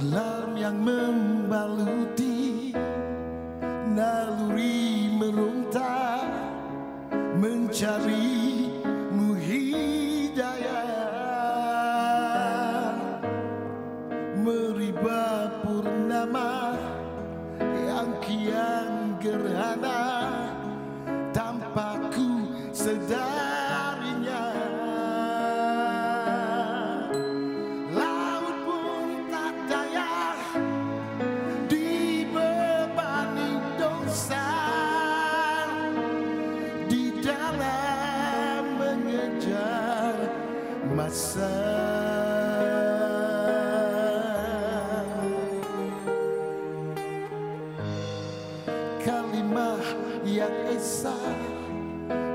silam yang membaluti naluri meronta mencari muhi. kuasa Kalimah yang esa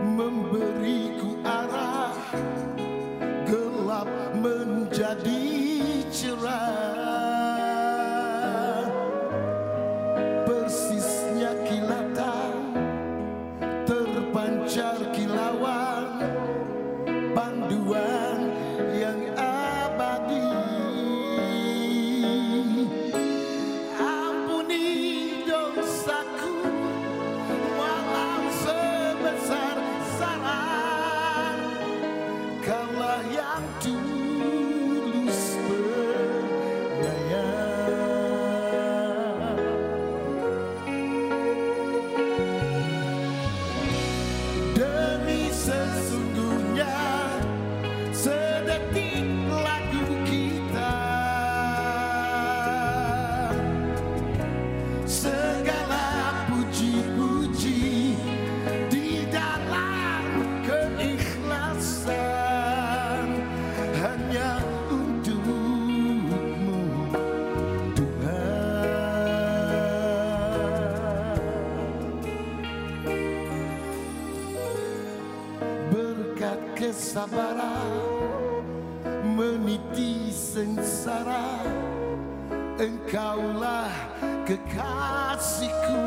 memberiku arah Gelap menjadi kesabaran meniti sengsara. Engkaulah kekasihku.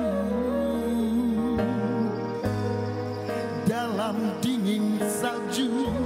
Dalam dingin salju